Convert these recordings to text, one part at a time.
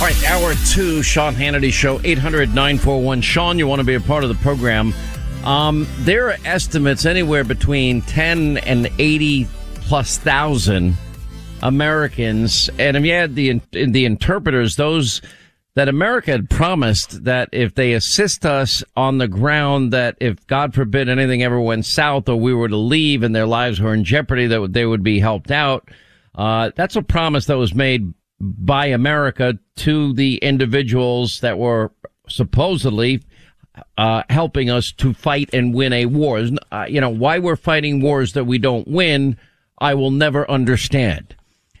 All right, hour two, Sean Hannity Show, 800 941. Sean, you want to be a part of the program. Um, there are estimates anywhere between 10 and 80 plus thousand Americans. And if you had the, the interpreters, those that America had promised that if they assist us on the ground, that if God forbid anything ever went south or we were to leave and their lives were in jeopardy, that they would be helped out. Uh, that's a promise that was made by America to the individuals that were supposedly uh, helping us to fight and win a war. Uh, you know, why we're fighting wars that we don't win, I will never understand.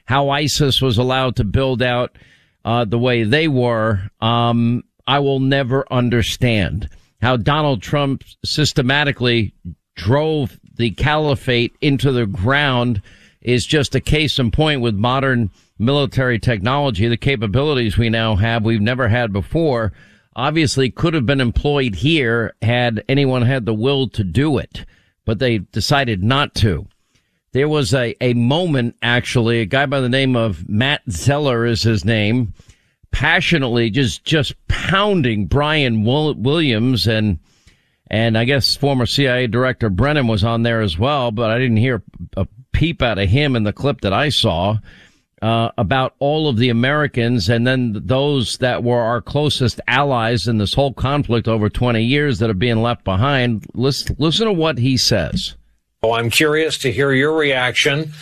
How ISIS was allowed to build out uh, the way they were, um, I will never understand. How Donald Trump systematically drove the caliphate into the ground is just a case in point with modern military technology, the capabilities we now have, we've never had before, obviously could have been employed here had anyone had the will to do it, but they decided not to. There was a, a moment, actually, a guy by the name of Matt Zeller is his name, passionately just, just pounding Brian Williams and, and I guess former CIA director Brennan was on there as well, but I didn't hear a peep out of him in the clip that I saw uh, about all of the Americans and then those that were our closest allies in this whole conflict over 20 years that are being left behind. Listen, listen to what he says. Oh, I'm curious to hear your reaction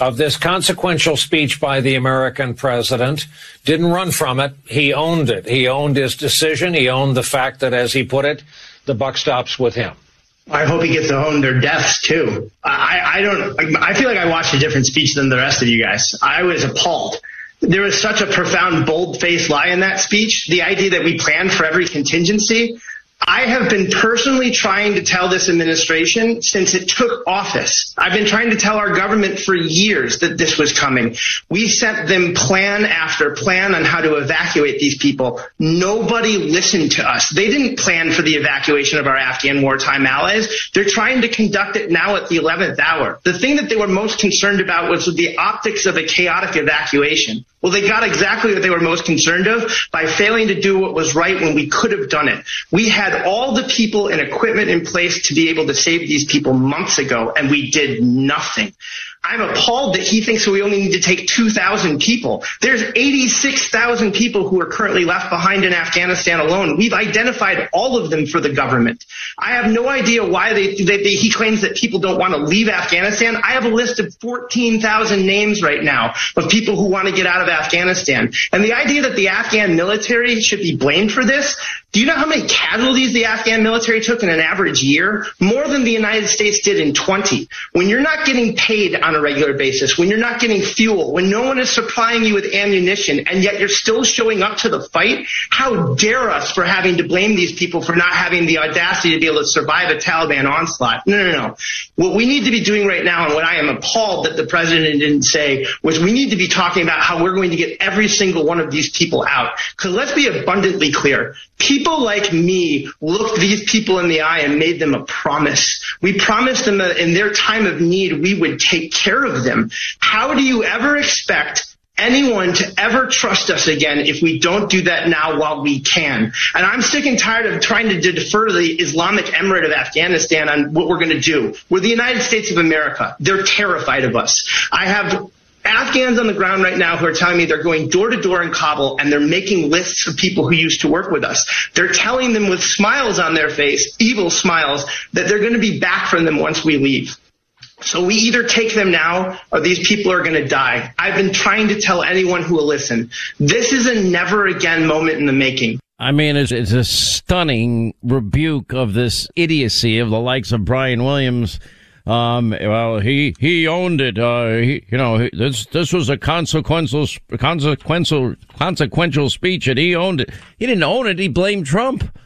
of this consequential speech by the American president. Didn't run from it. He owned it. He owned his decision. He owned the fact that, as he put it, the buck stops with him. I hope he gets to own their deaths too. I, I don't, I feel like I watched a different speech than the rest of you guys. I was appalled. There was such a profound, bold faced lie in that speech. The idea that we planned for every contingency. I have been personally trying to tell this administration since it took office. I've been trying to tell our government for years that this was coming. We sent them plan after plan on how to evacuate these people. Nobody listened to us. They didn't plan for the evacuation of our Afghan wartime allies. They're trying to conduct it now at the 11th hour. The thing that they were most concerned about was the optics of a chaotic evacuation. Well, they got exactly what they were most concerned of by failing to do what was right when we could have done it. We had all the people and equipment in place to be able to save these people months ago, and we did nothing. I'm appalled that he thinks we only need to take 2,000 people. There's 86,000 people who are currently left behind in Afghanistan alone. We've identified all of them for the government. I have no idea why they, they, they, he claims that people don't want to leave Afghanistan. I have a list of 14,000 names right now of people who want to get out of Afghanistan. And the idea that the Afghan military should be blamed for this, do you know how many casualties the Afghan military took in an average year? More than the United States did in 20. When you're not getting paid on a regular basis, when you're not getting fuel, when no one is supplying you with ammunition, and yet you're still showing up to the fight, how dare us for having to blame these people for not having the audacity to be able to survive a Taliban onslaught? No, no, no. What we need to be doing right now, and what I am appalled that the president didn't say, was we need to be talking about how we're going to get every single one of these people out. Because let's be abundantly clear. People like me looked these people in the eye and made them a promise. We promised them that in their time of need, we would take care of them. How do you ever expect anyone to ever trust us again if we don't do that now while we can. And I'm sick and tired of trying to defer to the Islamic Emirate of Afghanistan on what we're going to do. We're the United States of America. They're terrified of us. I have Afghans on the ground right now who are telling me they're going door to door in Kabul and they're making lists of people who used to work with us. They're telling them with smiles on their face, evil smiles, that they're going to be back from them once we leave. So we either take them now or these people are going to die. I've been trying to tell anyone who will listen. This is a never again moment in the making. I mean, it's, it's a stunning rebuke of this idiocy of the likes of Brian Williams um, well, he, he owned it. Uh, he, you know, this, this was a consequential, consequential, consequential speech and he owned it. He didn't own it. He blamed Trump.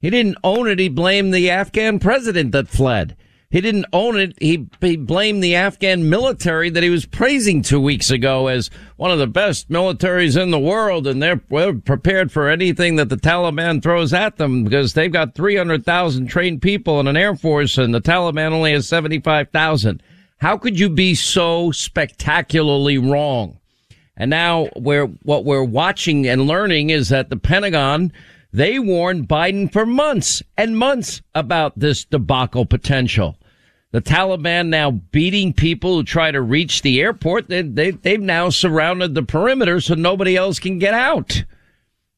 He didn't own it. He blamed the Afghan president that fled. He didn't own it. He, he blamed the Afghan military that he was praising two weeks ago as one of the best militaries in the world. And they're, they're prepared for anything that the Taliban throws at them because they've got 300,000 trained people in an air force and the Taliban only has 75,000. How could you be so spectacularly wrong? And now we're, what we're watching and learning is that the Pentagon, they warned Biden for months and months about this debacle potential. The Taliban now beating people who try to reach the airport. They, they, they've now surrounded the perimeter so nobody else can get out.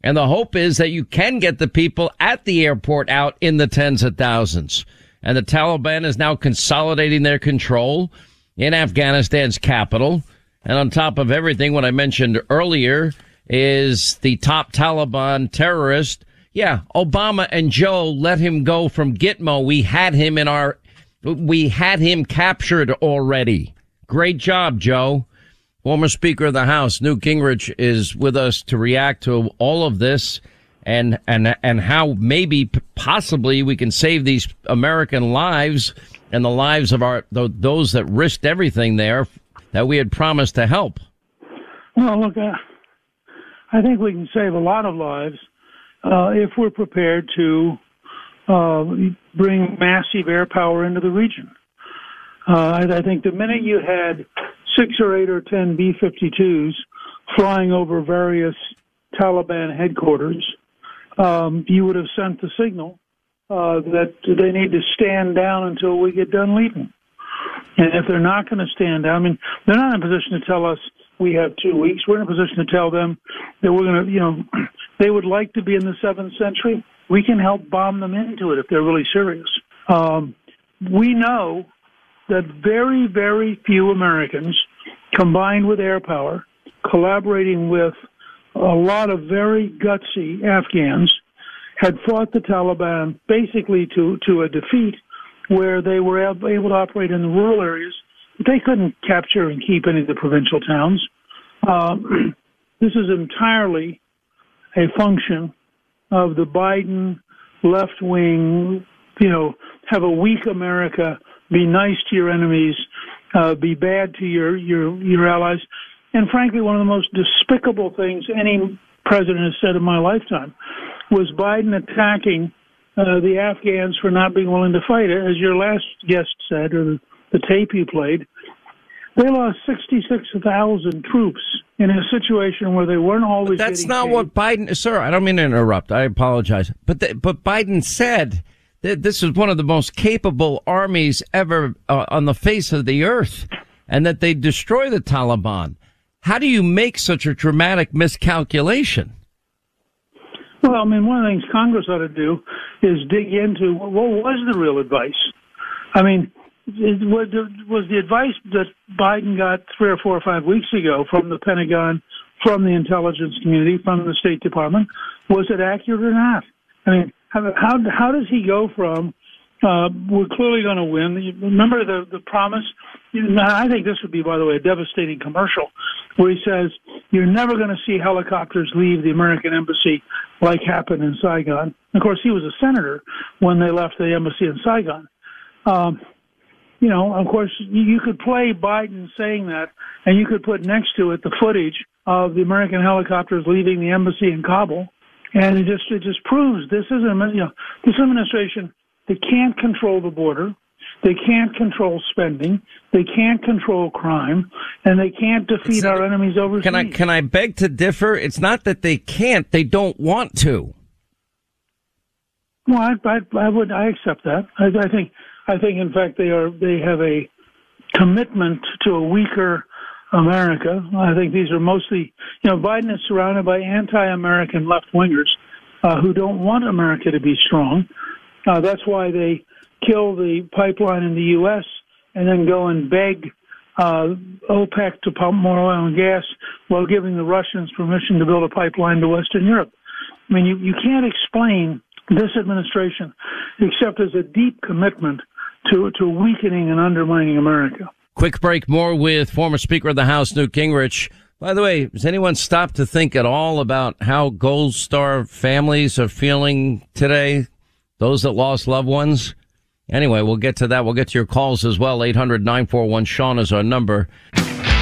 And the hope is that you can get the people at the airport out in the tens of thousands. And the Taliban is now consolidating their control in Afghanistan's capital. And on top of everything, what I mentioned earlier is the top Taliban terrorist. Yeah, Obama and Joe let him go from Gitmo. We had him in our we had him captured already. Great job, Joe. Former Speaker of the House, Newt Gingrich, is with us to react to all of this and, and, and how maybe possibly we can save these American lives and the lives of our, those that risked everything there that we had promised to help. Well, look, uh, I think we can save a lot of lives uh, if we're prepared to uh, bring massive air power into the region. Uh, I, I think the minute you had six or eight or ten B-52s flying over various Taliban headquarters, um, you would have sent the signal uh, that they need to stand down until we get done leaving. And if they're not going to stand down, I mean, they're not in a position to tell us we have two weeks. We're in a position to tell them that we're going to, you know, they would like to be in the seventh century we can help bomb them into it if they're really serious. Um, we know that very, very few Americans, combined with air power, collaborating with a lot of very gutsy Afghans, had fought the Taliban basically to, to a defeat where they were able to operate in the rural areas. They couldn't capture and keep any of the provincial towns. Um, this is entirely a function of the Biden left wing, you know, have a weak America, be nice to your enemies, uh, be bad to your, your, your allies. And frankly, one of the most despicable things any president has said in my lifetime was Biden attacking uh, the Afghans for not being willing to fight. As your last guest said, or the, the tape you played, they lost 66,000 troops in a situation where they weren't always. But that's not paid. what Biden, sir. I don't mean to interrupt. I apologize. But the, but Biden said that this is one of the most capable armies ever uh, on the face of the earth, and that they destroy the Taliban. How do you make such a dramatic miscalculation? Well, I mean, one of the things Congress ought to do is dig into what was the real advice. I mean, was the advice that Biden got three or four or five weeks ago from the Pentagon, from the intelligence community, from the State Department, was it accurate or not? I mean, how how, how does he go from uh, we're clearly going to win? Remember the the promise. I think this would be, by the way, a devastating commercial where he says you're never going to see helicopters leave the American embassy like happened in Saigon. Of course, he was a senator when they left the embassy in Saigon. Um, you know, of course, you could play Biden saying that, and you could put next to it the footage of the American helicopters leaving the embassy in Kabul, and it just it just proves this is a you know this administration they can't control the border, they can't control spending, they can't control crime, and they can't defeat our enemies overseas. Can I can I beg to differ? It's not that they can't; they don't want to. Well, I, I, I would I accept that. I, I think I think, in fact, they are they have a commitment to a weaker America. I think these are mostly, you know, Biden is surrounded by anti-American left wingers uh, who don't want America to be strong. Uh, that's why they kill the pipeline in the U.S. and then go and beg uh, OPEC to pump more oil and gas while giving the Russians permission to build a pipeline to Western Europe. I mean, you, you can't explain this administration except as a deep commitment to, to weakening and undermining America. Quick break. More with former Speaker of the House, Newt Gingrich. By the way, has anyone stopped to think at all about how Gold Star families are feeling today? Those that lost loved ones? Anyway, we'll get to that. We'll get to your calls as well. 800 941 Sean is our number.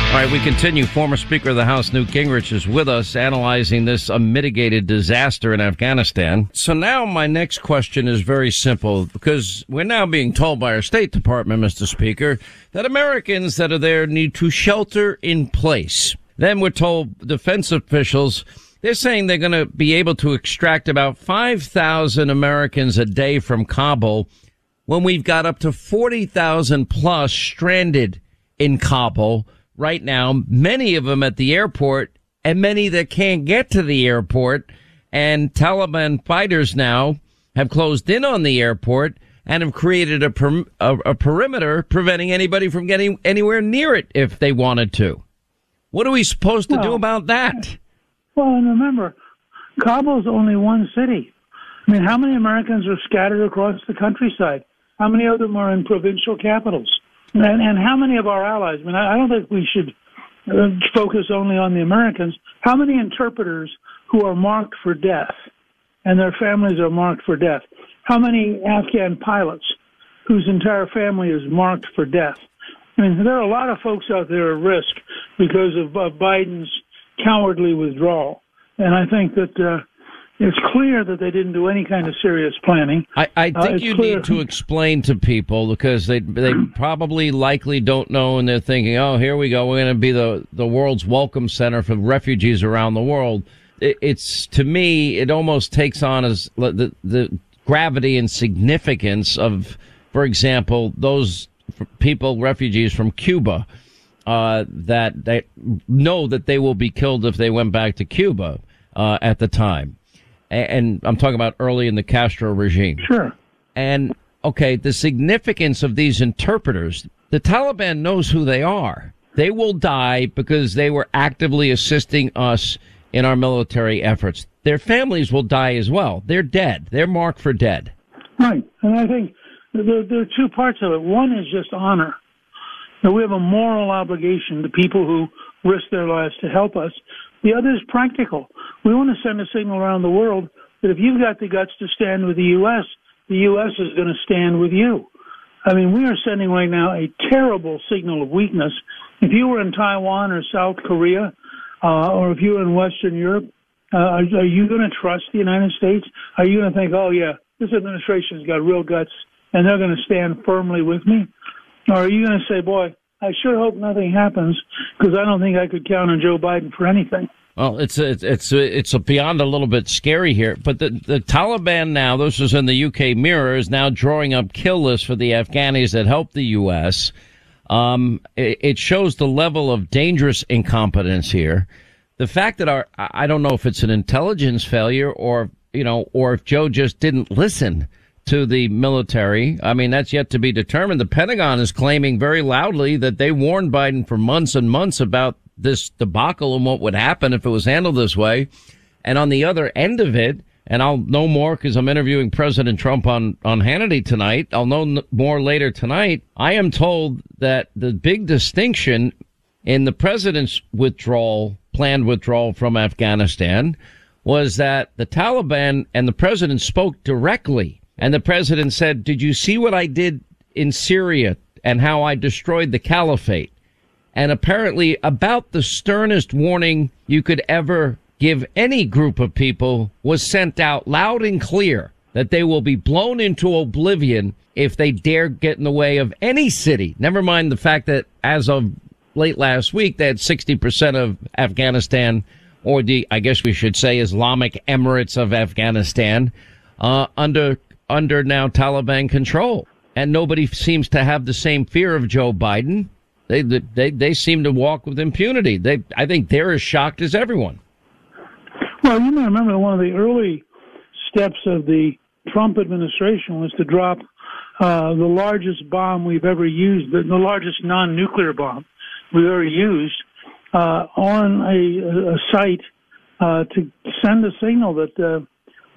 All right, we continue. Former Speaker of the House Newt Gingrich is with us analyzing this unmitigated disaster in Afghanistan. So now my next question is very simple because we're now being told by our State Department, Mr. Speaker, that Americans that are there need to shelter in place. Then we're told defense officials, they're saying they're going to be able to extract about 5,000 Americans a day from Kabul when we've got up to 40,000 plus stranded in Kabul right now, many of them at the airport and many that can't get to the airport. And Taliban fighters now have closed in on the airport and have created a, per, a, a perimeter preventing anybody from getting anywhere near it if they wanted to. What are we supposed to well, do about that? Well, and remember, Kabul's only one city. I mean, how many Americans are scattered across the countryside? How many of them are in provincial capitals? And, and how many of our allies? I mean, I, don't think we should uh, focus only on the Americans. How many interpreters who are marked for death and their families are marked for death? How many Afghan pilots whose entire family is marked for death? I mean, there are a lot of folks out there at risk because of uh, Biden's cowardly withdrawal. And I think that uh, it's clear that they didn't do any kind of serious planning. I, I uh, think uh, you clear. need to explain to people because they they probably likely don't know and they're thinking, oh, here we go, we're going to be the the world's welcome center for refugees around the world. It, it's to me, it almost takes on as the the gravity and significance of, for example, those people, refugees from Cuba. Uh, that they know that they will be killed if they went back to Cuba uh, at the time and I'm talking about early in the Castro regime. Sure. And okay, the significance of these interpreters, the Taliban knows who they are. They will die because they were actively assisting us in our military efforts. Their families will die as well. They're dead. They're marked for dead. Right. And I think there, there are two parts of it. One is just honor. That we have a moral obligation to people who risk their lives to help us. The other is practical. We want to send a signal around the world that if you've got the guts to stand with the U.S., the U.S. is going to stand with you. I mean, we are sending right now a terrible signal of weakness. If you were in Taiwan or South Korea, uh, or if you were in Western Europe, uh, are, are you going to trust the United States? Are you going to think, oh yeah, this administration's got real guts and they're going to stand firmly with me? Or are you going to say, boy, I sure hope nothing happens because I don't think I could count on Joe Biden for anything. Well, it's it's it's it's beyond a little bit scary here, but the the Taliban now, this is in the UK Mirror, is now drawing up kill lists for the Afghanis that helped the U.S. Um, it, it shows the level of dangerous incompetence here. The fact that our I don't know if it's an intelligence failure or you know or if Joe just didn't listen to the military. I mean, that's yet to be determined. The Pentagon is claiming very loudly that they warned Biden for months and months about this debacle and what would happen if it was handled this way. And on the other end of it, and I'll know more because I'm interviewing President Trump on, on Hannity tonight. I'll know more later tonight. I am told that the big distinction in the president's withdrawal, planned withdrawal from Afghanistan was that the Taliban and the president spoke directly and the president said, did you see what I did in Syria and how I destroyed the caliphate? And apparently about the sternest warning you could ever give any group of people was sent out loud and clear that they will be blown into oblivion if they dare get in the way of any city. Never mind the fact that as of late last week, they had 60% of Afghanistan or the, I guess we should say Islamic Emirates of Afghanistan, uh, under under now Taliban control. And nobody seems to have the same fear of Joe Biden. They, they, they seem to walk with impunity. They, I think they're as shocked as everyone. Well, you may remember one of the early steps of the Trump administration was to drop uh, the largest bomb we've ever used, the, the largest non-nuclear bomb we've ever used, uh, on a, a site uh, to send a signal that uh,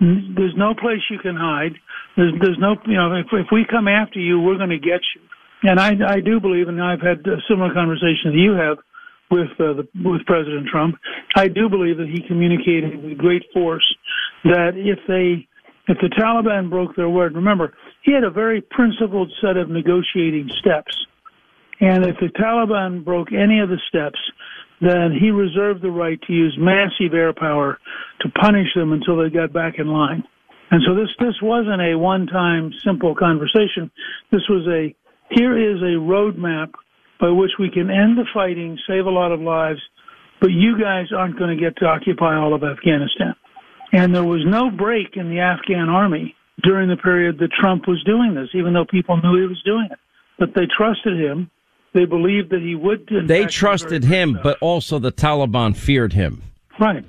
there's no place you can hide. There's, there's no, you know, if, if we come after you, we're going to get you. And I, I do believe, and I've had a similar conversation that you have with uh, the, with President Trump. I do believe that he communicated with great force that if they, if the Taliban broke their word, remember he had a very principled set of negotiating steps, and if the Taliban broke any of the steps, then he reserved the right to use massive air power to punish them until they got back in line. And so this this wasn't a one-time simple conversation. This was a here is a roadmap by which we can end the fighting, save a lot of lives, but you guys aren't going to get to occupy all of Afghanistan. And there was no break in the Afghan army during the period that Trump was doing this, even though people knew he was doing it. But they trusted him. They believed that he would. They trusted him, but also the Taliban feared him. Right.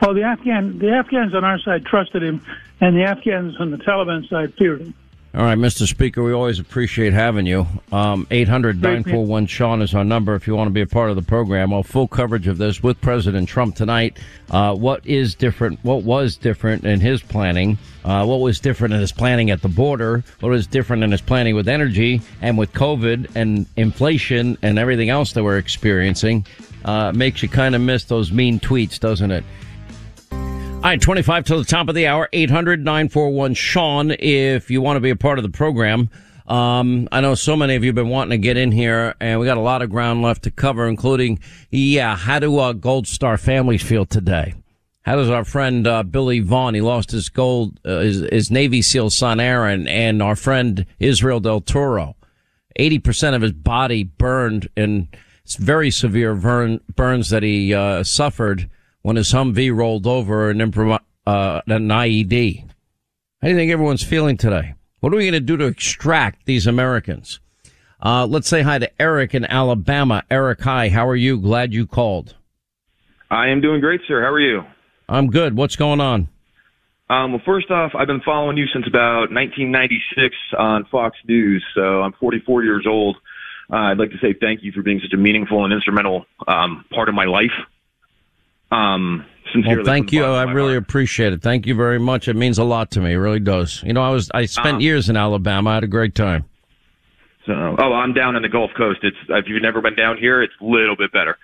Well, the Afghan the Afghans on our side trusted him, and the Afghans on the Taliban side feared him. All right, Mr. Speaker, we always appreciate having you. Um, 800 941 Sean is our number if you want to be a part of the program. Well, full coverage of this with President Trump tonight. Uh, what is different? What was different in his planning? Uh, what was different in his planning at the border? What was different in his planning with energy and with COVID and inflation and everything else that we're experiencing? Uh, makes you kind of miss those mean tweets, doesn't it? All right, 25 to the top of the hour, 800 941 Sean, if you want to be a part of the program. Um, I know so many of you have been wanting to get in here, and we got a lot of ground left to cover, including, yeah, how do uh, Gold Star families feel today? How does our friend uh, Billy Vaughn? He lost his gold, uh, his, his Navy SEAL son Aaron, and our friend Israel Del Toro. Eighty percent of his body burned in very severe burn, burns that he uh, suffered when his Humvee rolled over an, improv- uh, an IED. How do you think everyone's feeling today? What are we going to do to extract these Americans? Uh, let's say hi to Eric in Alabama. Eric, hi. How are you? Glad you called. I am doing great, sir. How are you? I'm good. What's going on? Um, well, first off, I've been following you since about 1996 on Fox News, so I'm 44 years old. Uh, I'd like to say thank you for being such a meaningful and instrumental um, part of my life. Um, sincerely. Well, thank you. I really heart. appreciate it. Thank you very much. It means a lot to me. It really does. You know, I was I spent uh, years in Alabama. I had a great time. So, oh, I'm down in the Gulf Coast. It's if you've never been down here, it's a little bit better.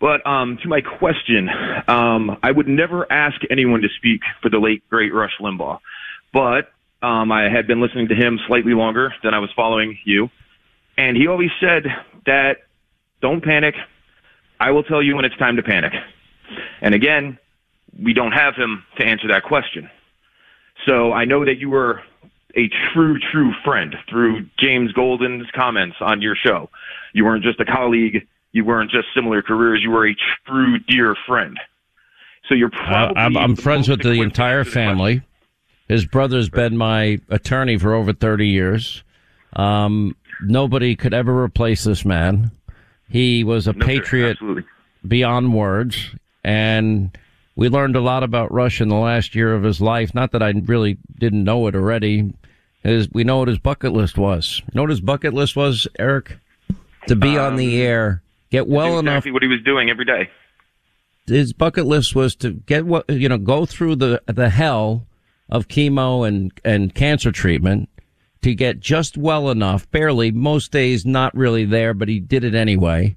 But um, to my question, um, I would never ask anyone to speak for the late great Rush Limbaugh, but um, I had been listening to him slightly longer than I was following you, and he always said that don't panic. I will tell you when it's time to panic. And again, we don't have him to answer that question. So I know that you were a true, true friend through James Golden's comments on your show. You weren't just a colleague. You weren't just similar careers. You were a true dear friend. So you're probably. Uh, I'm, I'm friends with the entire family. His brother's been my attorney for over 30 years. Um, nobody could ever replace this man. He was a no, patriot beyond words and we learned a lot about Rush in the last year of his life. Not that I really didn't know it already. Is we know what his bucket list was. You know what his bucket list was, Eric? To be um, on the um, air, get well exactly enough. what he was doing every day. His bucket list was to get what you know, go through the the hell of chemo and and cancer treatment to get just well enough, barely, most days not really there, but he did it anyway,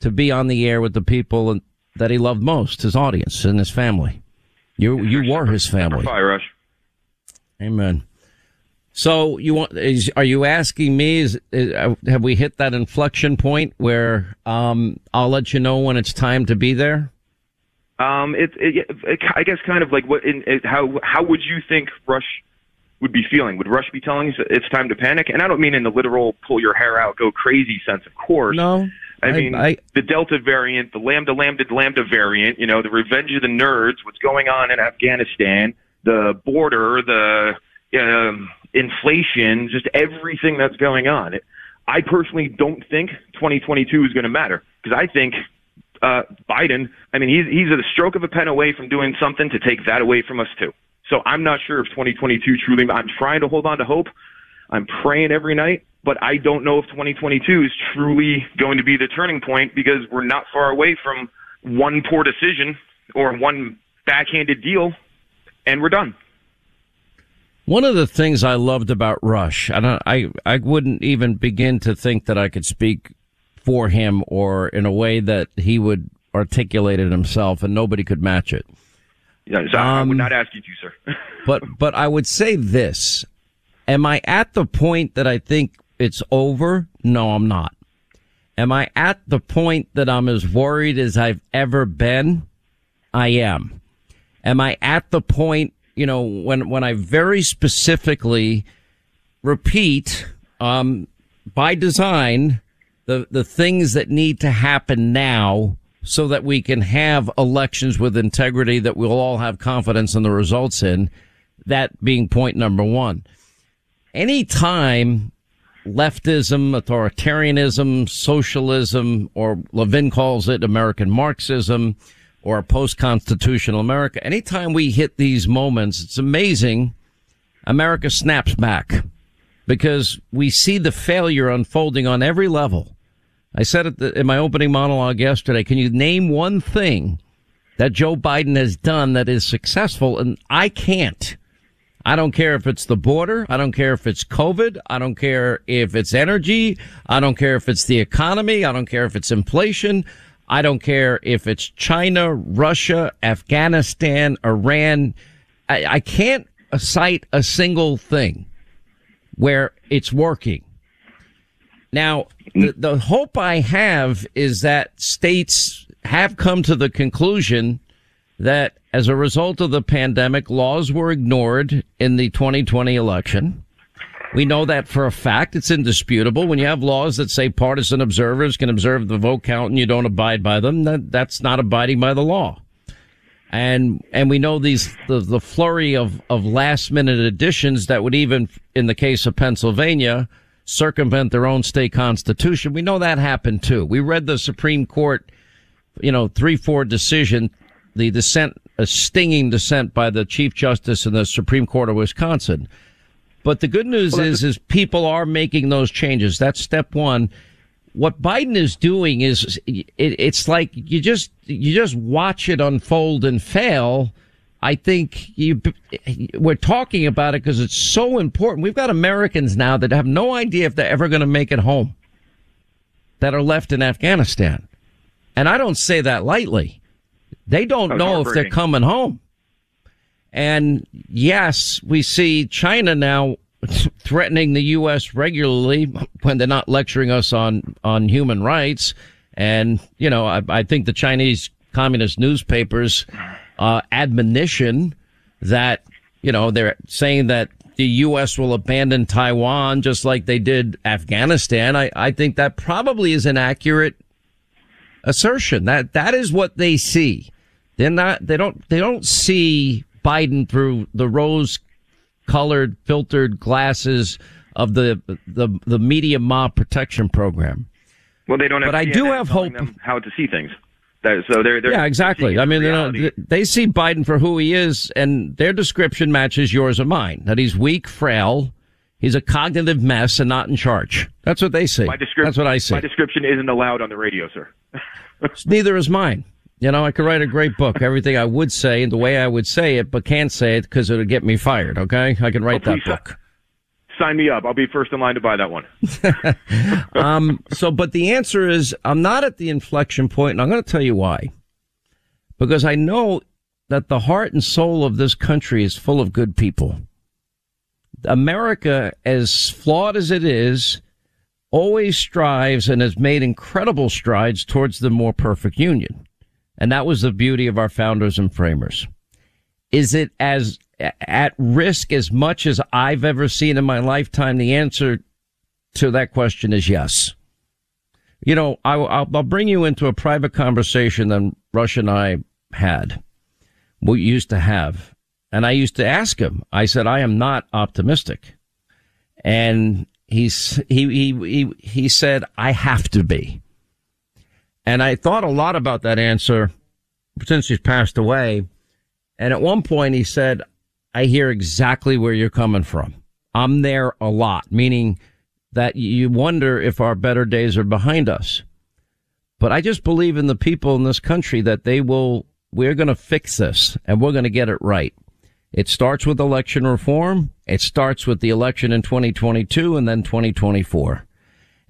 to be on the air with the people that he loved most, his audience and his family. You you were his family. Fire Rush. Amen. So you want? Is, are you asking me? Is, is, have we hit that inflection point where um, I'll let you know when it's time to be there? Um, it, it, it I guess kind of like what? In, it, how how would you think Rush would be feeling? Would Rush be telling us it's time to panic? And I don't mean in the literal pull your hair out, go crazy sense, of course. No. I, I mean, I, the Delta variant, the Lambda Lambda Lambda variant, you know, the Revenge of the Nerds, what's going on in Afghanistan, the border, the um, inflation, just everything that's going on. I personally don't think 2022 is going to matter because I think uh, Biden, I mean, he's, he's at a stroke of a pen away from doing something to take that away from us too. So I'm not sure if 2022 truly, I'm trying to hold on to hope. I'm praying every night, but I don't know if 2022 is truly going to be the turning point because we're not far away from one poor decision or one backhanded deal, and we're done. One of the things I loved about Rush, I don't, I, I wouldn't even begin to think that I could speak for him or in a way that he would articulate it himself, and nobody could match it. Yeah, so um, I would um, not ask you to, sir. but but I would say this: Am I at the point that I think it's over? No, I'm not. Am I at the point that I'm as worried as I've ever been? I am. Am I at the point, you know, when when I very specifically repeat um, by design the the things that need to happen now so that we can have elections with integrity that we'll all have confidence in the results in. That being point number one. Anytime leftism, authoritarianism, socialism, or Levin calls it American Marxism or post-constitutional America, anytime we hit these moments, it's amazing. America snaps back because we see the failure unfolding on every level. I said it in my opening monologue yesterday. Can you name one thing that Joe Biden has done that is successful? And I can't. I don't care if it's the border. I don't care if it's COVID. I don't care if it's energy. I don't care if it's the economy. I don't care if it's inflation. I don't care if it's China, Russia, Afghanistan, Iran. I, I can't cite a single thing where it's working. Now, the, the hope I have is that states have come to the conclusion that as a result of the pandemic, laws were ignored in the 2020 election. We know that for a fact. It's indisputable. When you have laws that say partisan observers can observe the vote count and you don't abide by them, that, that's not abiding by the law. And, and we know these, the, the flurry of, of last minute additions that would even, in the case of Pennsylvania, circumvent their own state constitution. We know that happened too. We read the Supreme Court, you know, 3-4 decision, the dissent, a stinging dissent by the Chief Justice in the Supreme Court of Wisconsin. But the good news well, is, is people are making those changes. That's step one. What Biden is doing is, it, it's like you just, you just watch it unfold and fail I think you, we're talking about it because it's so important. We've got Americans now that have no idea if they're ever going to make it home that are left in Afghanistan. And I don't say that lightly. They don't know if they're coming home. And yes, we see China now threatening the U.S. regularly when they're not lecturing us on, on human rights. And, you know, I, I think the Chinese communist newspapers uh, admonition that, you know, they're saying that the U.S. will abandon Taiwan just like they did Afghanistan. I, I think that probably is an accurate assertion. That, that is what they see. They're not, they don't, they don't see Biden through the rose colored filtered glasses of the, the, the media mob protection program. Well, they don't have but I do have hope how to see things. So they're, they're yeah, exactly. I mean, you they see Biden for who he is, and their description matches yours or mine. That he's weak, frail, he's a cognitive mess, and not in charge. That's what they say. That's what I say. My description isn't allowed on the radio, sir. Neither is mine. You know, I could write a great book, everything I would say and the way I would say it, but can't say it because it would get me fired. Okay, I can write oh, that book sign me up. I'll be first in line to buy that one. um, so, but the answer is I'm not at the inflection point, and I'm going to tell you why. Because I know that the heart and soul of this country is full of good people. America, as flawed as it is, always strives and has made incredible strides towards the more perfect union. And that was the beauty of our founders and framers. Is it as at risk as much as I've ever seen in my lifetime? The answer to that question is yes. You know, I, will bring you into a private conversation that Rush and I had, we used to have. And I used to ask him, I said, I am not optimistic. And he's, he, he, he, he said, I have to be. And I thought a lot about that answer since he's passed away. And at one point he said, I hear exactly where you're coming from. I'm there a lot, meaning that you wonder if our better days are behind us. But I just believe in the people in this country that they will, we're going to fix this and we're going to get it right. It starts with election reform. It starts with the election in 2022 and then 2024.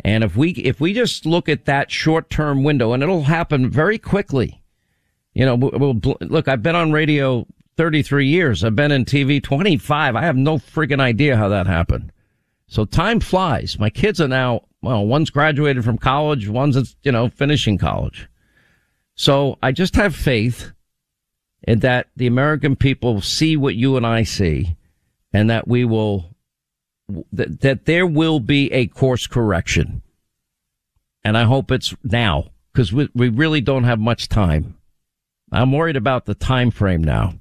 And if we, if we just look at that short term window and it'll happen very quickly, you know, we'll, look, I've been on radio 33 years. I've been in TV 25. I have no freaking idea how that happened. So time flies. My kids are now, well, one's graduated from college, one's, you know, finishing college. So I just have faith in that the American people see what you and I see and that we will, that, that there will be a course correction. And I hope it's now because we, we really don't have much time. I'm worried about the time frame now.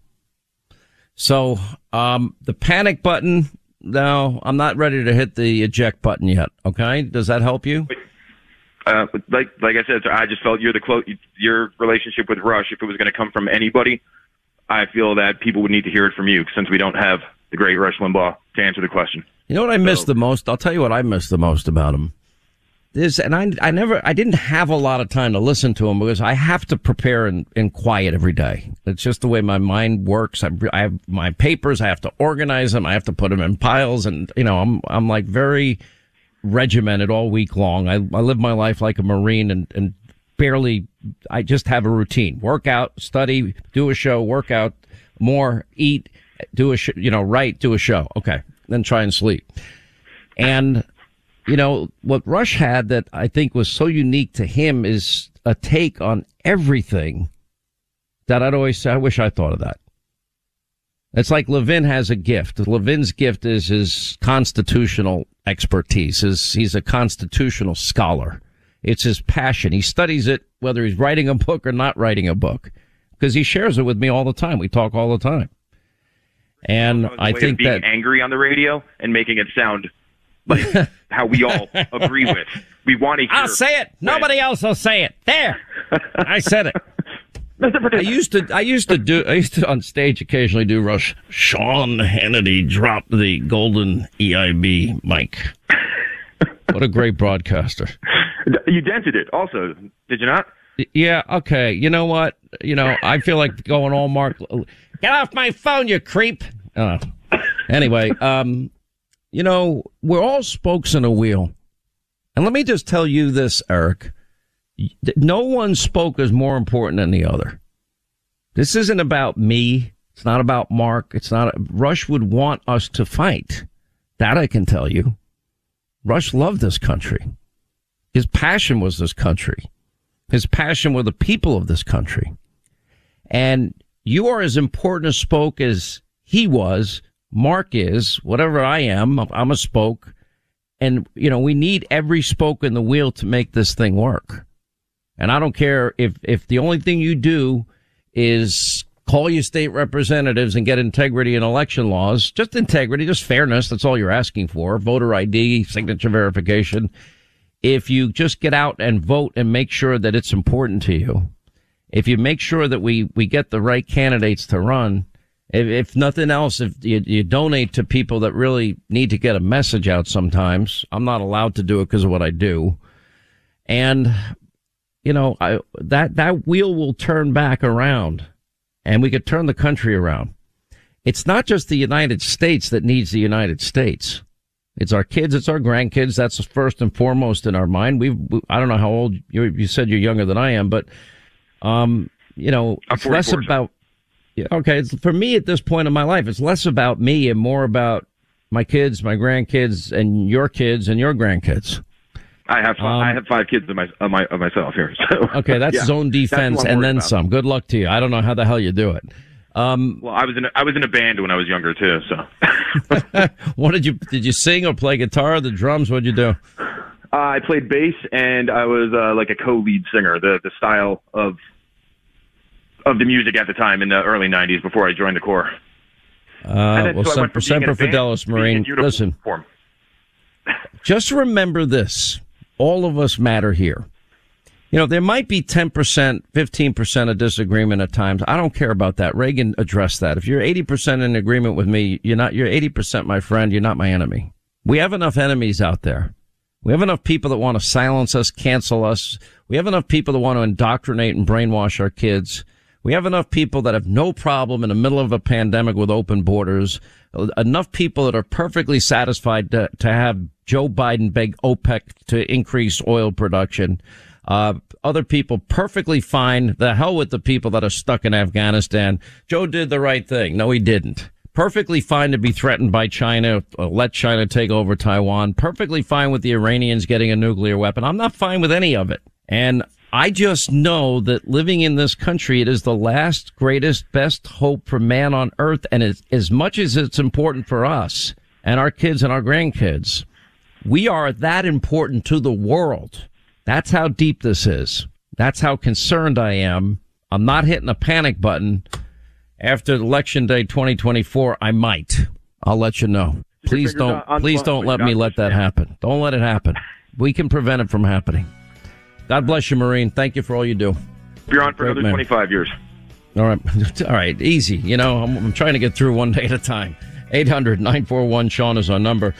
So, um, the panic button, no, I'm not ready to hit the eject button yet. Okay. Does that help you? Uh, like like I said, I just felt you're the close. Your relationship with Rush, if it was going to come from anybody, I feel that people would need to hear it from you since we don't have the great Rush Limbaugh to answer the question. You know what I miss the most? I'll tell you what I miss the most about him. This, and I, I never, I didn't have a lot of time to listen to him because I have to prepare in, in quiet every day. It's just the way my mind works. I, I have my papers. I have to organize them. I have to put them in piles. And, you know, I'm, I'm like very, regimented all week long. I, I live my life like a Marine and, and barely, I just have a routine. Work out, study, do a show, work out, more, eat, do a, sh- you know, write, do a show. Okay. Then try and sleep. And, you know, what Rush had that I think was so unique to him is a take on everything that I'd always say, I wish I thought of that. It's like Levin has a gift. Levin's gift is his constitutional expertise. His, he's a constitutional scholar. It's his passion. He studies it whether he's writing a book or not writing a book because he shares it with me all the time. We talk all the time. And I think being that angry on the radio and making it sound like how we all agree with. We want to. I'll say it. Nobody else will say it. There. I said it. I used to, I used to do, I used to on stage occasionally do Rush. Sean Hannity dropped the golden EIB mic. What a great broadcaster. You dented it also, did you not? Yeah, okay. You know what? You know, I feel like going all Mark. Get off my phone, you creep. Uh, anyway, um, you know, we're all spokes in a wheel. And let me just tell you this, Eric no one spoke is more important than the other. This isn't about me. It's not about Mark. It's not, Rush would want us to fight. That I can tell you. Rush loved this country. His passion was this country. His passion were the people of this country. And you are as important a spoke as he was. Mark is, whatever I am, I'm a spoke. And, you know, we need every spoke in the wheel to make this thing work. And I don't care if, if the only thing you do is call your state representatives and get integrity in election laws, just integrity, just fairness. That's all you're asking for. Voter ID, signature verification. If you just get out and vote and make sure that it's important to you, if you make sure that we, we get the right candidates to run, if, if nothing else, if you, you donate to people that really need to get a message out sometimes, I'm not allowed to do it because of what I do. And you know, I, that, that wheel will turn back around and we could turn the country around. It's not just the United States that needs the United States. It's our kids. It's our grandkids. That's first and foremost in our mind. We, I don't know how old you you said you're younger than I am, but, um, you know, it's less about, yeah, okay. It's, for me at this point in my life, it's less about me and more about my kids, my grandkids and your kids and your grandkids. I have five, um, I have five kids of my of, my, of myself here. So okay, that's yeah, zone defense and then about. some. Good luck to you. I don't know how the hell you do it. Um, well, I was in a, I was in a band when I was younger too. So what did you did you sing or play guitar? Or the drums? What'd you do? Uh, I played bass and I was uh, like a co-lead singer. The the style of of the music at the time in the early '90s before I joined the Corps. Uh, well, so Semper, Semper Fidelis, Marine. Listen, just remember this all of us matter here. You know, there might be 10%, 15% of disagreement at times. I don't care about that. Reagan addressed that. If you're 80% in agreement with me, you're not, you're 80% my friend. You're not my enemy. We have enough enemies out there. We have enough people that want to silence us, cancel us. We have enough people that want to indoctrinate and brainwash our kids. We have enough people that have no problem in the middle of a pandemic with open borders. Enough people that are perfectly satisfied to, to have Joe Biden beg OPEC to increase oil production. Uh, other people perfectly fine. The hell with the people that are stuck in Afghanistan. Joe did the right thing. No, he didn't. Perfectly fine to be threatened by China, uh, let China take over Taiwan. Perfectly fine with the Iranians getting a nuclear weapon. I'm not fine with any of it. And I just know that living in this country, it is the last, greatest, best hope for man on earth. And as much as it's important for us and our kids and our grandkids, we are that important to the world. That's how deep this is. That's how concerned I am. I'm not hitting a panic button. After election day 2024, I might. I'll let you know. Please don't, please don't let me let that happen. Don't let it happen. We can prevent it from happening. God bless you, Marine. Thank you for all you do. You're on for Great another man. 25 years. All right. All right. Easy. You know, I'm, I'm trying to get through one day at a time. 800 941 Sean is our number.